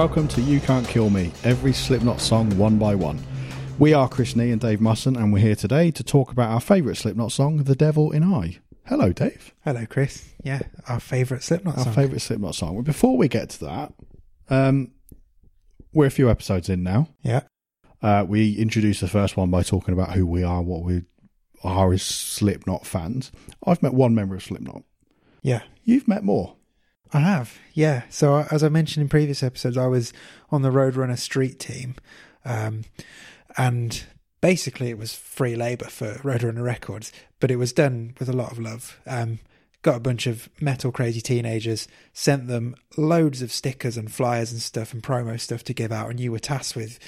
Welcome to You Can't Kill Me, every Slipknot song one by one. We are Chris Nee and Dave Musson, and we're here today to talk about our favourite Slipknot song, The Devil in I. Hello, Dave. Hello, Chris. Yeah, our favourite Slipknot Our song. favourite Slipknot song. Well, Before we get to that, um, we're a few episodes in now. Yeah, Uh, we introduced the first one by talking about who we are, what we are as Slipknot fans. I've met one member of Slipknot. yeah, You've met more. I have. Yeah. So as I mentioned in previous episodes, I was on the Roadrunner Street team, um, and basically it was free labour for Roadrunner Records, but it was done with a lot of love. Um, got a bunch of metal crazy teenagers, sent them loads of stickers and flyers and stuff and promo stuff to give out, and you were tasked with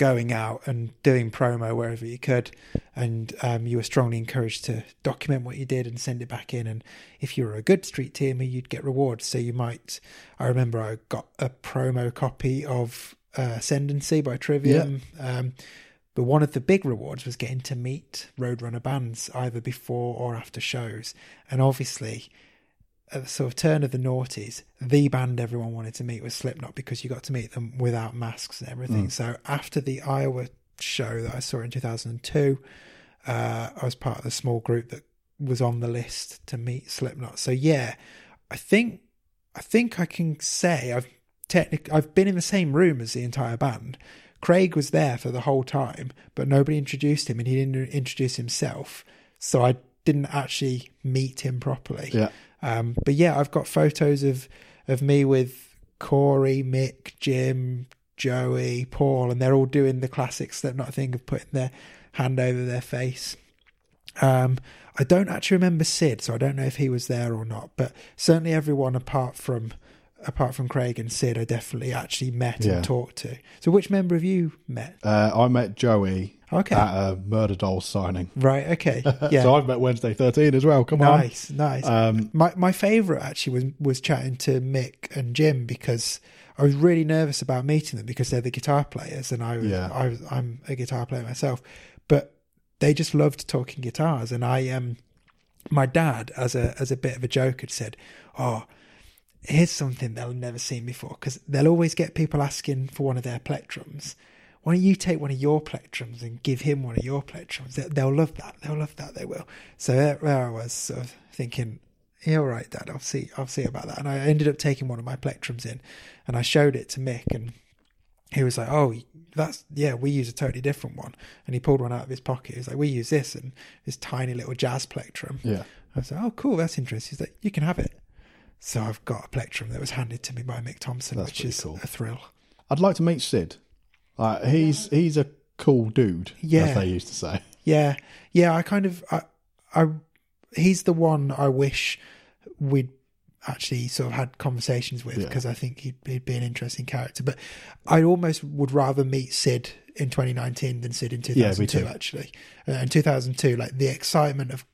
going out and doing promo wherever you could, and um, you were strongly encouraged to document what you did and send it back in. And if you were a good street teamer, you'd get rewards. So you might. I remember I got a promo copy of uh, Ascendancy by Trivium. Um, but one of the big rewards was getting to meet Roadrunner bands either before or after shows. And obviously, at the sort of turn of the noughties, the band everyone wanted to meet was Slipknot because you got to meet them without masks and everything. So after the Iowa show that I saw in 2002, uh, I was part of the small group that was on the list to meet Slipknot. So yeah, I think I think I can say I've technic I've been in the same room as the entire band. Craig was there for the whole time, but nobody introduced him, and he didn't introduce himself. So I didn't actually meet him properly. Yeah. Um, but yeah, I've got photos of of me with Corey, Mick, Jim, Joey, Paul, and they're all doing the classic Slipknot thing of putting their hand over their face. Um, I don't actually remember Sid, so I don't know if he was there or not. But certainly everyone apart from apart from Craig and Sid, I definitely actually met Yeah. and talked to. So which member have you met? Uh, I met Joey Okay, at a Murder Doll signing. right, okay, yeah, So I've met Wednesday 13 as well. Come on. nice, nice. Um, My my favourite actually was was chatting to Mick and Jim because I was really nervous about meeting them because they're the guitar players and I was, Yeah. I was I'm a guitar player myself, but they just loved talking guitars and I um my dad as a as a bit of a joke had said, oh. Here's something they'll never seen before because they'll always get people asking for one of their plectrums. Why don't you take one of your plectrums and give him one of your plectrums? They- They'll love that. They'll love that. They will. So there, there I was, sort of thinking, yeah, all right, Dad. I'll see. I'll see about that. And I ended up taking one of my plectrums in, and I showed it to Mick, and he was like, "Oh, that's yeah, we use a totally different one." And he pulled one out of his pocket. He was like, "We use this and this tiny little jazz plectrum." yeah. I was like, "Oh, cool, that's interesting." He's like, "You can have it." So I've got a plectrum that was handed to me by Mick Thompson, That's which is cool. a thrill. I'd like to meet Sid. Like he's he's a cool dude, Yeah. as they used to say. Yeah, yeah. I kind of, I, I, he's the one I wish we'd actually sort of had conversations with Yeah. because I think he'd, he'd be an interesting character. But I almost would rather meet Sid in 2019 than Sid in 2002. too. actually, uh, in 2002, like the excitement of,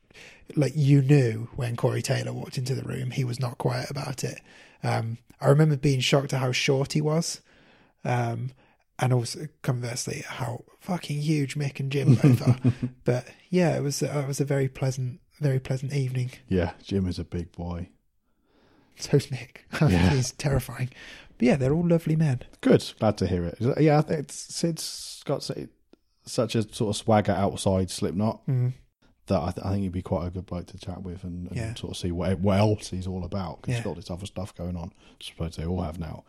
like you knew when Corey Taylor walked into the room, he was not quiet about it. Um, I remember being shocked at how short he was. Um, and also conversely how fucking huge Mick and Jim both are. but yeah, it was it was a very pleasant, very pleasant evening. Yeah, Jim is a big boy. So's Mick. Yeah. He's terrifying. But yeah, they're all lovely men. Good, glad to hear it. Yeah, I think it's, Sid's got such a sort of swagger outside Slipknot Mm. That I, th- I think he'd be quite a good bloke to chat with and, and Yeah. sort of see what, what else he's all about because Yeah. he's got this other stuff going on. I suppose they all have now.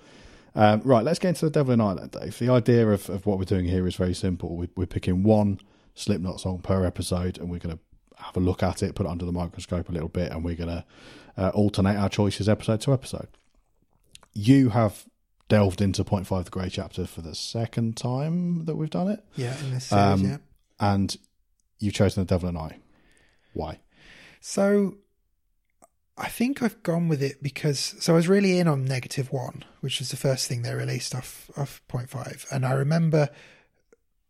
Um, right, let's get into the Devil in Ireland, Dave. The idea of, of what we're doing here is very simple. We, we're picking one Slipknot song per episode, and we're going to have a look at it, put it under the microscope a little bit, and we're going to uh, alternate our choices episode to episode. You have delved into Point Five, the Grey Chapter, for the second time that we've done it, Yeah, in this series, Um, yeah. and you've chosen the Devil in I. Why? So I think I've gone with it because so I was really in on negative one, which was the first thing they released off off point five. And I remember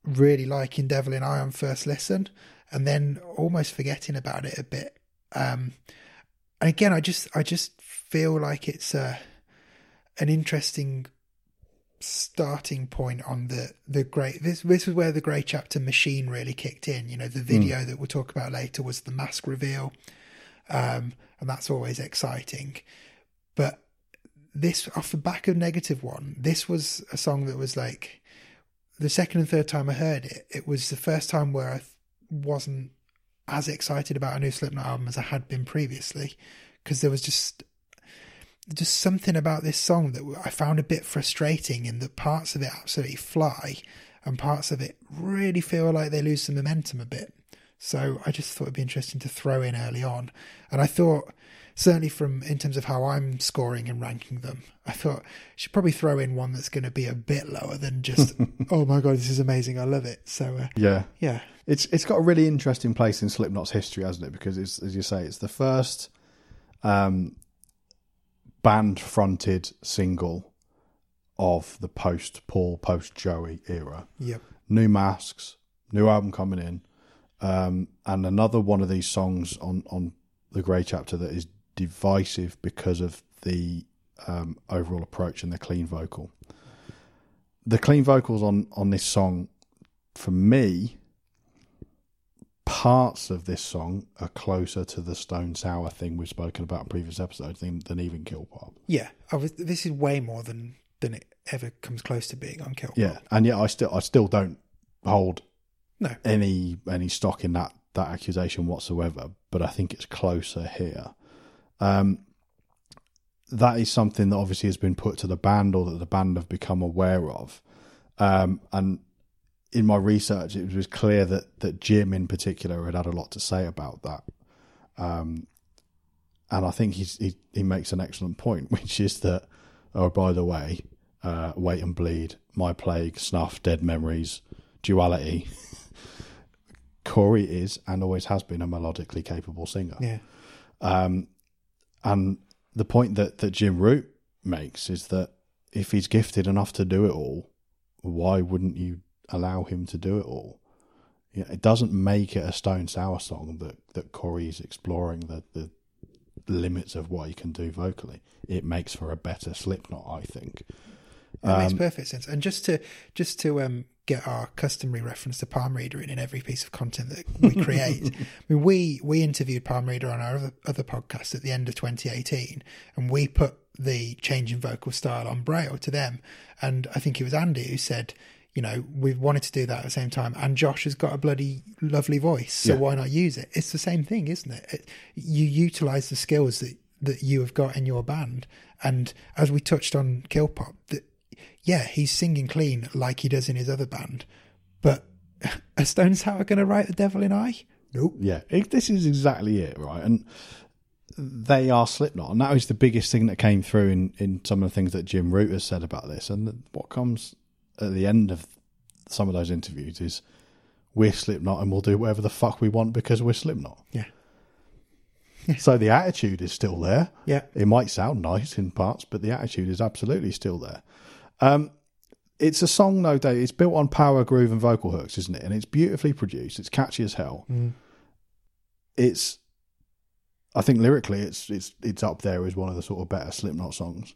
really liking Devil in I on first listen and then almost forgetting about it a bit. Um and again I just I just feel like it's a an interesting starting point on the the great this this was where the grey chapter machine really kicked in. You know the video that we'll talk about later was the mask reveal um and that's always exciting. But this off the back of negative one, this was a song that was like the second and third time I heard it, it was the first time where I wasn't as excited about a new Slipknot album as I had been previously, because there was just just something about this song that I found a bit frustrating in that parts of it absolutely fly and parts of it really feel like they lose some momentum a bit. So I just thought it'd be interesting to throw in early on. And I thought certainly from in terms of how I'm scoring and ranking them, I thought I should probably throw in one that's going to be a bit lower than just oh my god, this is amazing, I love it. So uh, yeah, yeah, it's it's got a really interesting place in Slipknot's history, hasn't it? Because it's as you say, it's the first um, band fronted single of the post Paul, post Joey era. Yep. New masks, new album coming in, um, and another one of these songs on on the Grey chapter that is divisive because of the um, overall approach and the clean vocal. The clean vocals on on this song, for me, parts of this song are closer to the Stone Sour thing we've spoken about in previous episodes than, than even Kill Pop. Yeah, I was, this is way more than than it ever comes close to being on Kill Pop. Yeah, and yet I still I still don't hold no any any stock in that that accusation whatsoever. But I think it's closer here. Um, that is something that obviously has been put to the band or that the band have become aware of. Um, and in my research, it was clear that, that Jim in particular had had a lot to say about that. Um, and I think he's, he, he makes an excellent point, which is that, oh, by the way, uh, Wait and Bleed, My Plague, Snuff, Dead Memories, Duality. Corey is and always has been a melodically capable singer. Yeah. Um, and the point that, that Jim Root makes is that if he's gifted enough to do it all, why wouldn't you allow him to do it all? You know, it doesn't make it a Stone Sour song that, that Corey is exploring the, the limits of what he can do vocally. It makes for a better Slipknot, I think. It um, makes perfect sense. And just to just to um, get our customary reference to Palm Reader in in every piece of content that we create. I mean, we we interviewed Palm Reader on our other, other podcast at the end of 2018, and we put the change in vocal style on Braille to them. And I think it was Andy who said, you know, we've wanted to do that at the same time. And Josh has got a bloody lovely voice, so yeah. why not use it? It's the same thing, isn't it? it? You utilize the skills that that you have got in your band, and as we touched on Kill Pop, that yeah, he's singing clean like he does in his other band, but are Stone Sour going to write The Devil in I? Nope. Yeah, it, this is exactly it, right? And they are Slipknot, and that was the biggest thing that came through in, in some of the things that Jim Root has said about this. And what comes at the end of some of those interviews is we're Slipknot and we'll do whatever the fuck we want because we're Slipknot. Yeah. so the attitude is still there. Yeah. It might sound nice in parts, but the attitude is absolutely still there. Um, it's a song, no doubt. It's built on power, groove, and vocal hooks, isn't it? And it's beautifully produced. It's catchy as hell. Mm. It's, I think lyrically, it's it's it's up there as one of the sort of better Slipknot songs.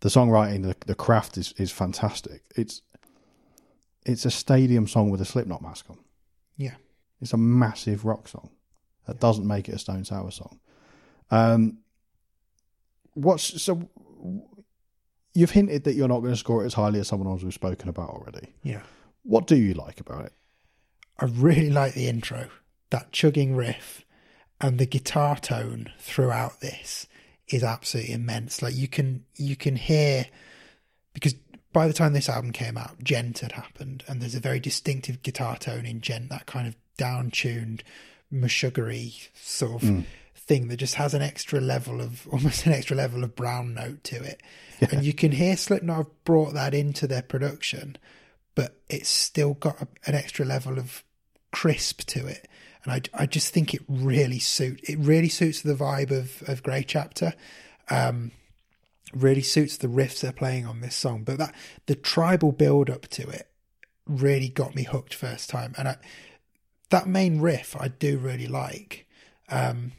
The songwriting, the the craft is is fantastic. It's it's a stadium song with a Slipknot mask on. Yeah, it's a massive rock song. That yeah. doesn't make it a Stone Sour song. Um, what's so? you've hinted that you're not going to score it as highly as someone else we've spoken about already. Yeah. What do you like about it? I really like the intro, that chugging riff, and the guitar tone throughout this is absolutely immense. Like you can you can hear because by the time this album came out, Djent had happened, and there's a very distinctive guitar tone in Djent, that kind of down tuned, sugary sort of mm. thing that just has an extra level of almost an extra level of brown note to it. Yeah. And you can hear Slipknot have brought that into their production, but it's still got a, an extra level of crisp to it. And I, I just think it really suit it really suits the vibe of of Grey Chapter. Um, really suits the riffs they're playing on this song. But that the tribal build up to it really got me hooked first time. And I, that main riff I do really like. Um,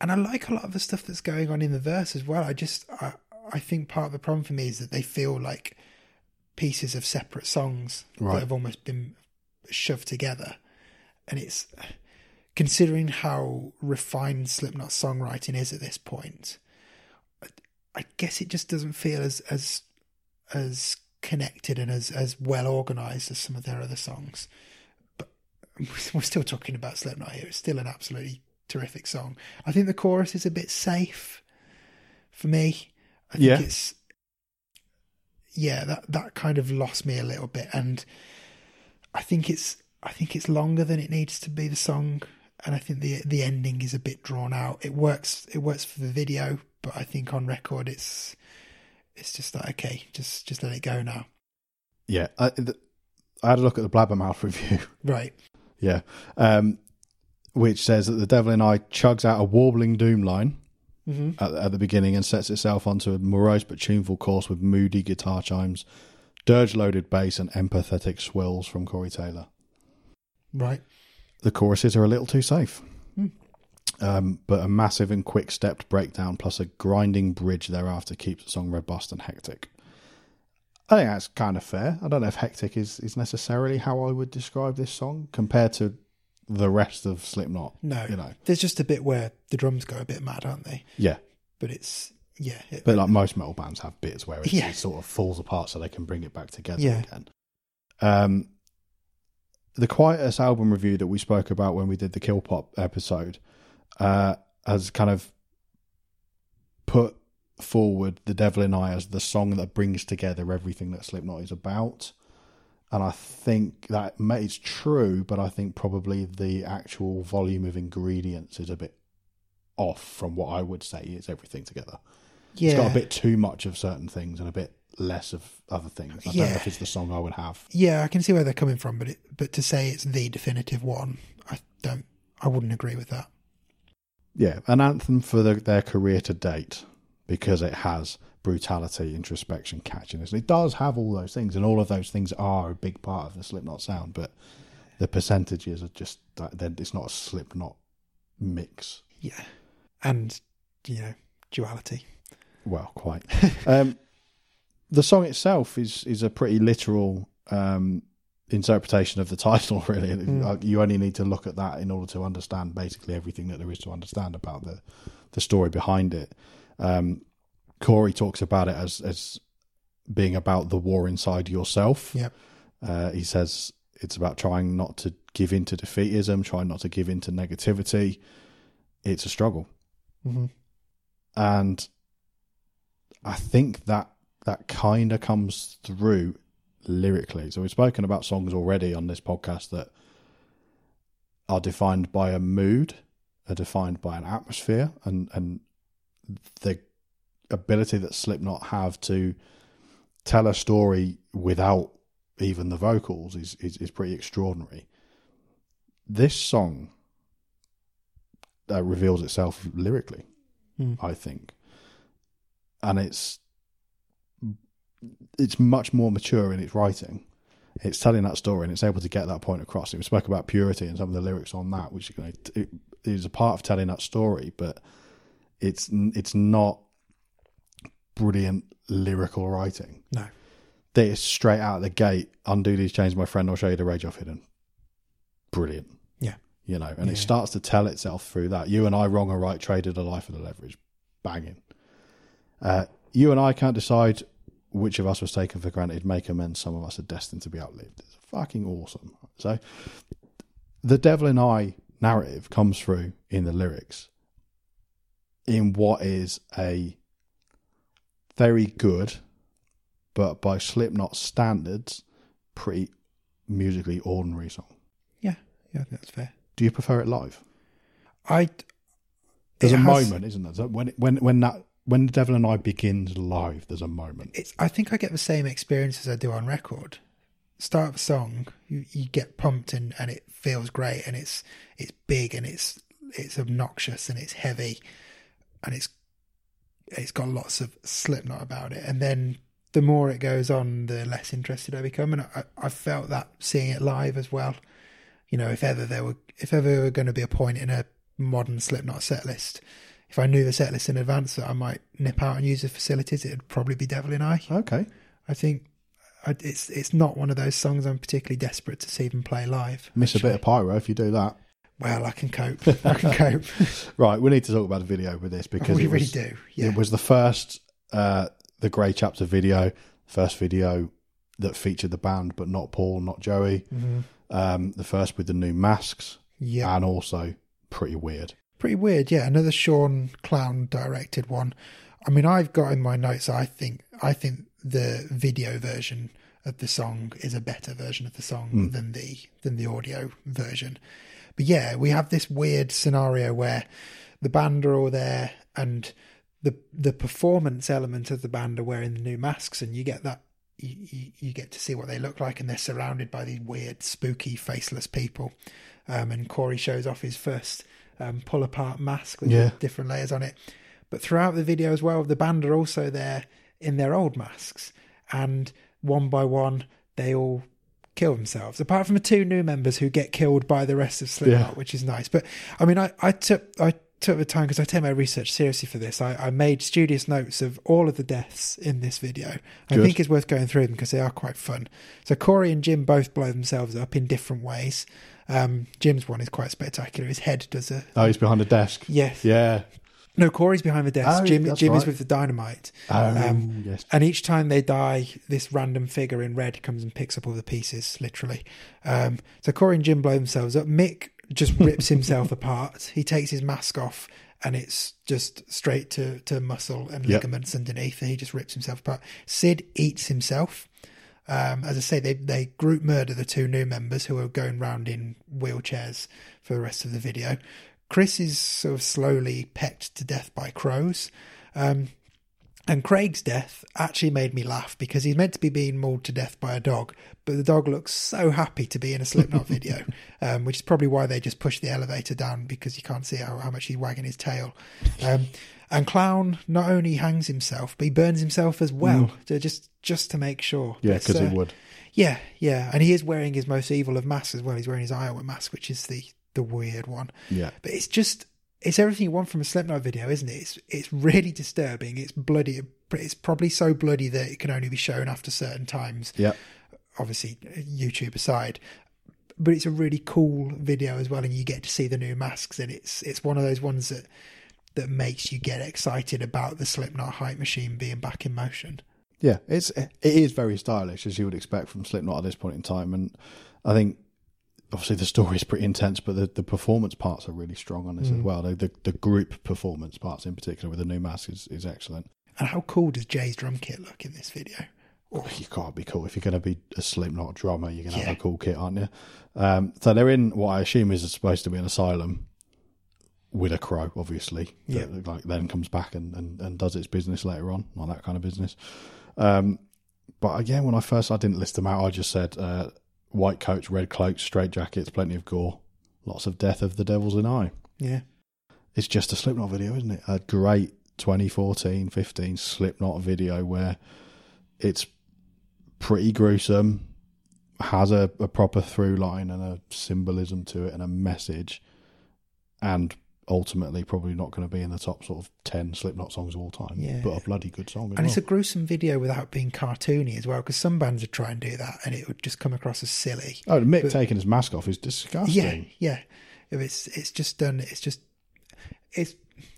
and I like a lot of the stuff that's going on in the verse as well. I just I, I think part of the problem for me is that they feel like pieces of separate songs right. that have almost been shoved together. And it's considering how refined Slipknot songwriting is at this point. I guess it just doesn't feel as as as connected and as as well organized as some of their other songs. But we're still talking about Slipknot here. It's still an absolutely terrific song. I think the chorus is a bit safe for me. I think Yeah. it's yeah, that that kind of lost me a little bit and I think it's I think it's longer than it needs to be the song and I think the the ending is a bit drawn out. It works it works for the video, but I think on record it's it's just like okay, just just let it go now. Yeah, I, th- I had a look at the Blabbermouth review. Right. yeah, um, which says that the Devil in I chugs out a warbling doom line hmm at, at the beginning and sets itself onto a morose but tuneful course with moody guitar chimes, dirge-loaded bass, and empathetic swills from Corey Taylor. Right. The choruses are a little too safe. Um, but a massive and quick stepped breakdown plus a grinding bridge thereafter keeps the song robust and hectic. I think that's kind of fair. I don't know if hectic is, is necessarily how I would describe this song compared to the rest of Slipknot. No. You know, There's just a bit where the drums go a bit mad, aren't they? yeah. But it's yeah, it, But like most metal bands have bits where it's, Yeah. it sort of falls apart so they can bring it back together Yeah. again. Um, the Quietus album review that we spoke about when we did the Kill Pop episode uh, has kind of put forward The Devil in I as the song that brings together everything that Slipknot is about. And I think that it's true, but I think probably the actual volume of ingredients is a bit off from what I would say is everything together. yeah. It's got a bit too much of certain things and a bit less of other things. I don't know Yeah. if it's the song I would have. Yeah, I can see where they're coming from, but it, but to say it's the definitive one, I don't. I wouldn't agree with that. Yeah, an anthem for the, their career to date because it has brutality, introspection, catchiness. It does have all those things, and all of those things are a big part of the Slipknot sound. But the percentages are just that it's not a Slipknot mix. Yeah, and you know, duality. Well, quite. um, the song itself is is a pretty literal um, interpretation of the title. Really, Mm. You only need to look at that in order to understand basically everything that there is to understand about the the story behind it. Um, Corey talks about it as as being about the war inside yourself. Yep. Uh, he says it's about trying not to give in to defeatism, trying not to give in to negativity. It's a struggle hmm and I think that that kind of comes through lyrically. So we've spoken about songs already on this podcast that are defined by a mood, are defined by an atmosphere, and and the ability that Slipknot have to tell a story without even the vocals is is, is pretty extraordinary. This song uh, reveals itself lyrically. Mm. I think, and it's it's much more mature in its writing. It's telling that story and it's able to get that point across. We spoke about purity and some of the lyrics on that, which you know, it is a part of telling that story, but it's it's not brilliant lyrical writing. No. They is straight out of the gate. Undo these chains, my friend. I'll show you the rage off hidden. Brilliant. Yeah. You know, and Yeah. it starts to tell itself through that. You and I, wrong or right, traded a life for the leverage. Banging. Uh, you and I can't decide which of us was taken for granted. Make amends. Some of us are destined to be outlived. It's fucking awesome. So, the Devil in I narrative comes through in the lyrics in what is a very good, but by Slipknot standards, pretty musically ordinary song. Yeah, yeah, I think that's fair. Do you prefer it live? I. There's it a has- moment, isn't there? So when when when that when the Devil in I begins live, there's a moment. It's. I think I get the same experience as I do on record. Start of a song, you, you get pumped and, and it feels great and it's it's big and it's it's obnoxious and it's heavy and it's it's got lots of Slipknot about it. And then the more it goes on, the less interested I become. And I, I felt that seeing it live as well. You know, if ever there were if ever there were going to be a point in a modern Slipknot set list, if I knew the set list in advance that I might nip out and use the facilities, it'd probably be Devil in I. Okay. I think I, it's it's not one of those songs I'm particularly desperate to see them play live. Miss a bit of pyro if you do that. Well, I can cope. I can cope. Right, we need to talk about the video with this because we it really was, do. Yeah. It was the first uh, the Grey Chapter video, first video that featured the band, but not Paul, not Joey. Um, the first with the new masks, Yeah. and also pretty weird. Pretty weird, yeah. Another Shawn Clown directed one. I mean, I've got in my notes. I think I think the video version of the song is a better version of the song than the than the audio version. But yeah, we have this weird scenario where the band are all there, and the the performance element of the band are wearing the new masks, and you get that. You, you, you get to see what they look like, and they're surrounded by these weird, spooky, faceless people. Um, and Corey shows off his first um, pull apart mask with Yeah. different layers on it. But throughout the video as well, the band are also there in their old masks, and one by one, they all kill themselves. Apart from the two new members who get killed by the rest of Slipknot, Yeah. which is nice. But I mean, I, I took I took the time because I take my research seriously for this. I, I made studious notes of all of the deaths in this video. I think it's worth going through them because they are quite fun. So Corey and Jim both blow themselves up in different ways. Um, Jim's one is quite spectacular. His head does a Oh, he's behind a desk. yes. Yeah. No, Corey's behind the desk. Oh, Jim, Jim is with the dynamite. Oh, Um, yes. And each time they die, this random figure in red comes and picks up all the pieces, literally. Um, so Corey and Jim blow themselves up. Mick just rips himself apart. He takes his mask off, and it's just straight to, to muscle and Yep. ligaments underneath. And he just rips himself apart. Sid eats himself. Um, as I say, they, they group murder the two new members who are going round in wheelchairs for the rest of the video. Chris is sort of slowly pecked to death by crows. Um, and Craig's death actually made me laugh because he's meant to be being mauled to death by a dog, but the dog looks so happy to be in a Slipknot video, um, which is probably why they just push the elevator down because you can't see how, how much he's wagging his tail. Um, and Clown not only hangs himself, but he burns himself as well, so just just to make sure. Yeah, because uh, he would. yeah, yeah, and he is wearing his most evil of masks as well. He's wearing his Iowa mask, which is the the weird one. Yeah. But it's just it's everything you want from a Slipknot video, isn't it? It's it's really disturbing. It's bloody. It's probably so bloody that it can only be shown after certain times. Yeah. Obviously, YouTube aside. But it's a really cool video as well, and you get to see the new masks, and it's it's one of those ones that that makes you get excited about the Slipknot hype machine being back in motion. Yeah, it's it is very stylish as you would expect from Slipknot at this point in time, and I think obviously the story is pretty intense, but the, the performance parts are really strong on this as well. The, the the group performance parts in particular with the new mask is, is excellent. And how cool does Jay's drum kit look in this video? Oh, you can't be cool if you're going to be a Slipknot drummer. You're going to Yeah. have a cool kit, aren't you? Um, so they're in what I assume is supposed to be an asylum with a crow, obviously. Yeah. That, like then comes back and, and, and does its business later on, not that kind of business. Um, but again, when I first I didn't list them out. I just said uh, white coats, red cloaks, straight jackets, plenty of gore, lots of death of the devil's in eye. Yeah. It's just a Slipknot video, isn't it? A great 2014 15 Slipknot video where it's pretty gruesome, has a, a proper through line and a symbolism to it and a message, and ultimately probably not going to be in the top sort of 10 Slipknot songs of all time, Yeah. but a bloody good song. And well. it's a gruesome video without being cartoony as well, because some bands would try and do that and it would just come across as silly. oh, Mick but- taking his mask off is disgusting. Yeah, yeah. If it's it's just done, it's just it's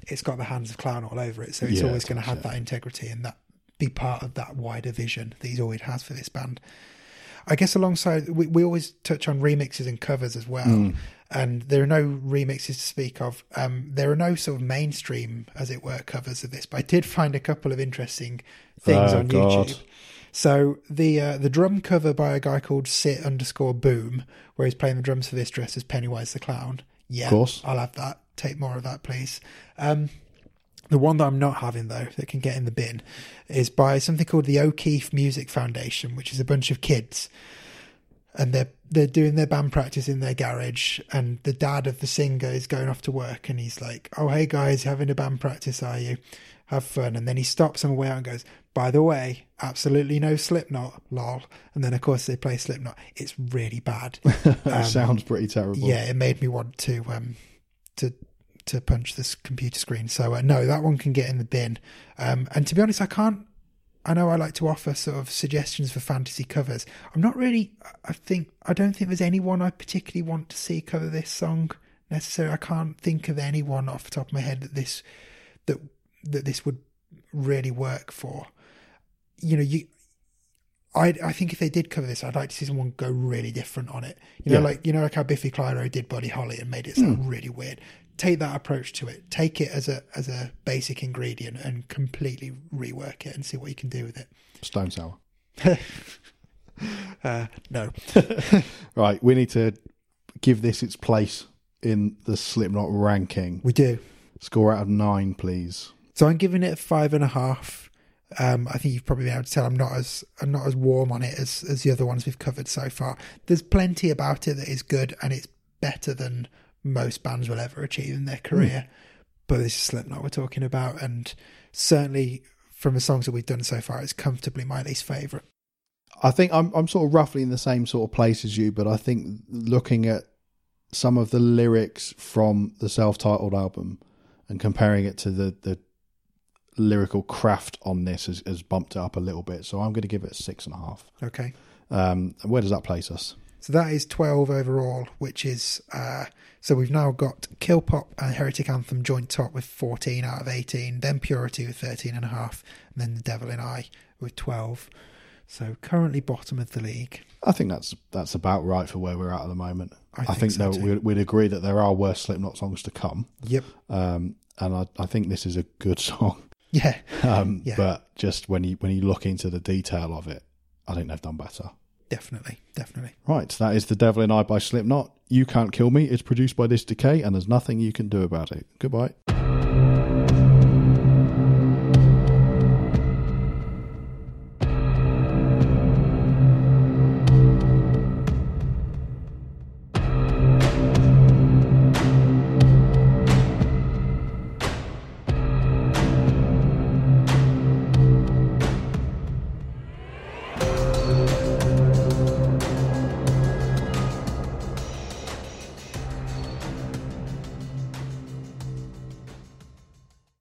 it's got the hands of clown all over it, so it's Yeah, always going to have it. that integrity and that be part of that wider vision that he's always has for this band. I guess alongside we, we always touch on remixes and covers as well, Mm. and there are no remixes to speak of. Um, there are no sort of mainstream, as it were, covers of this, but I did find a couple of interesting things Oh, on God. YouTube. So the uh, the drum cover by a guy called Sit underscore Boom, where he's playing the drums for this dress as Pennywise the Clown. Yeah, Of course. I'll have that. Take more of that, please. Um, the one that I'm not having though, that can get in the bin, is by something called the O'Keefe Music Foundation, which is a bunch of kids, and they're they're doing their band practice in their garage, and the dad of the singer is going off to work, and he's like, "Oh hey guys, having a band practice, are you? Have fun." And then he stops on the way out and goes, "By the way, absolutely no Slipknot, lol." And then of course they play Slipknot. It's really bad. That sounds pretty terrible. Um, Yeah, it made me want to um to to punch this computer screen. So uh, no, that one can get in the bin. Um, and to be honest, I can't. I know I like to offer sort of suggestions for fantasy covers. I'm not really. I think I don't think there's anyone I particularly want to see cover this song necessarily. I can't think of anyone off the top of my head that this that that this would really work for. You know, you. I I think if they did cover this, I'd like to see someone go really different on it. You know, Yeah. like you know, like how Biffy Clyro did Buddy Holly and made it sound really weird. Take that approach to it. Take it as a as a basic ingredient and completely rework it and see what you can do with it. Stone sour. Uh, no, Right, we need to give this its place in the Slipknot ranking. we do. Score out of nine, please. So I'm giving it five and a half. Um, I think you've probably been able to tell I'm not as I'm not as warm on it as as the other ones we've covered so far. There's plenty about it that is good, and it's better than most bands will ever achieve in their career. But this is Slipknot we're talking about, and certainly from the songs that we've done so far, it's comfortably my least favourite. I think I'm I'm sort of roughly in the same sort of place as you, but I think looking at some of the lyrics from the self-titled album and comparing it to the the lyrical craft on this has, has bumped it up a little bit. So I'm going to give it a six and a half. Okay. Um, where does that place us? So that is 12 overall, which is. Uh, so we've now got Kill Pop and Heretic Anthem joint top with 14 out of 18, then Purity with 13 and a half, and then The Devil in I with 12. So currently bottom of the league. I think that's that's about right for where we're at at the moment. I I think think, so we'd, we'd agree that there are worse Slipknot songs to come, Yep. um, and I, I think this is a good song. Yeah. Um, Yeah. But just when you when you look into the detail of it, I think they've done better. Definitely. Definitely. Right, that is The Devil in I by Slipknot. You Can't Kill Me. It's produced by This Decay, and there's nothing you can do about it. Goodbye.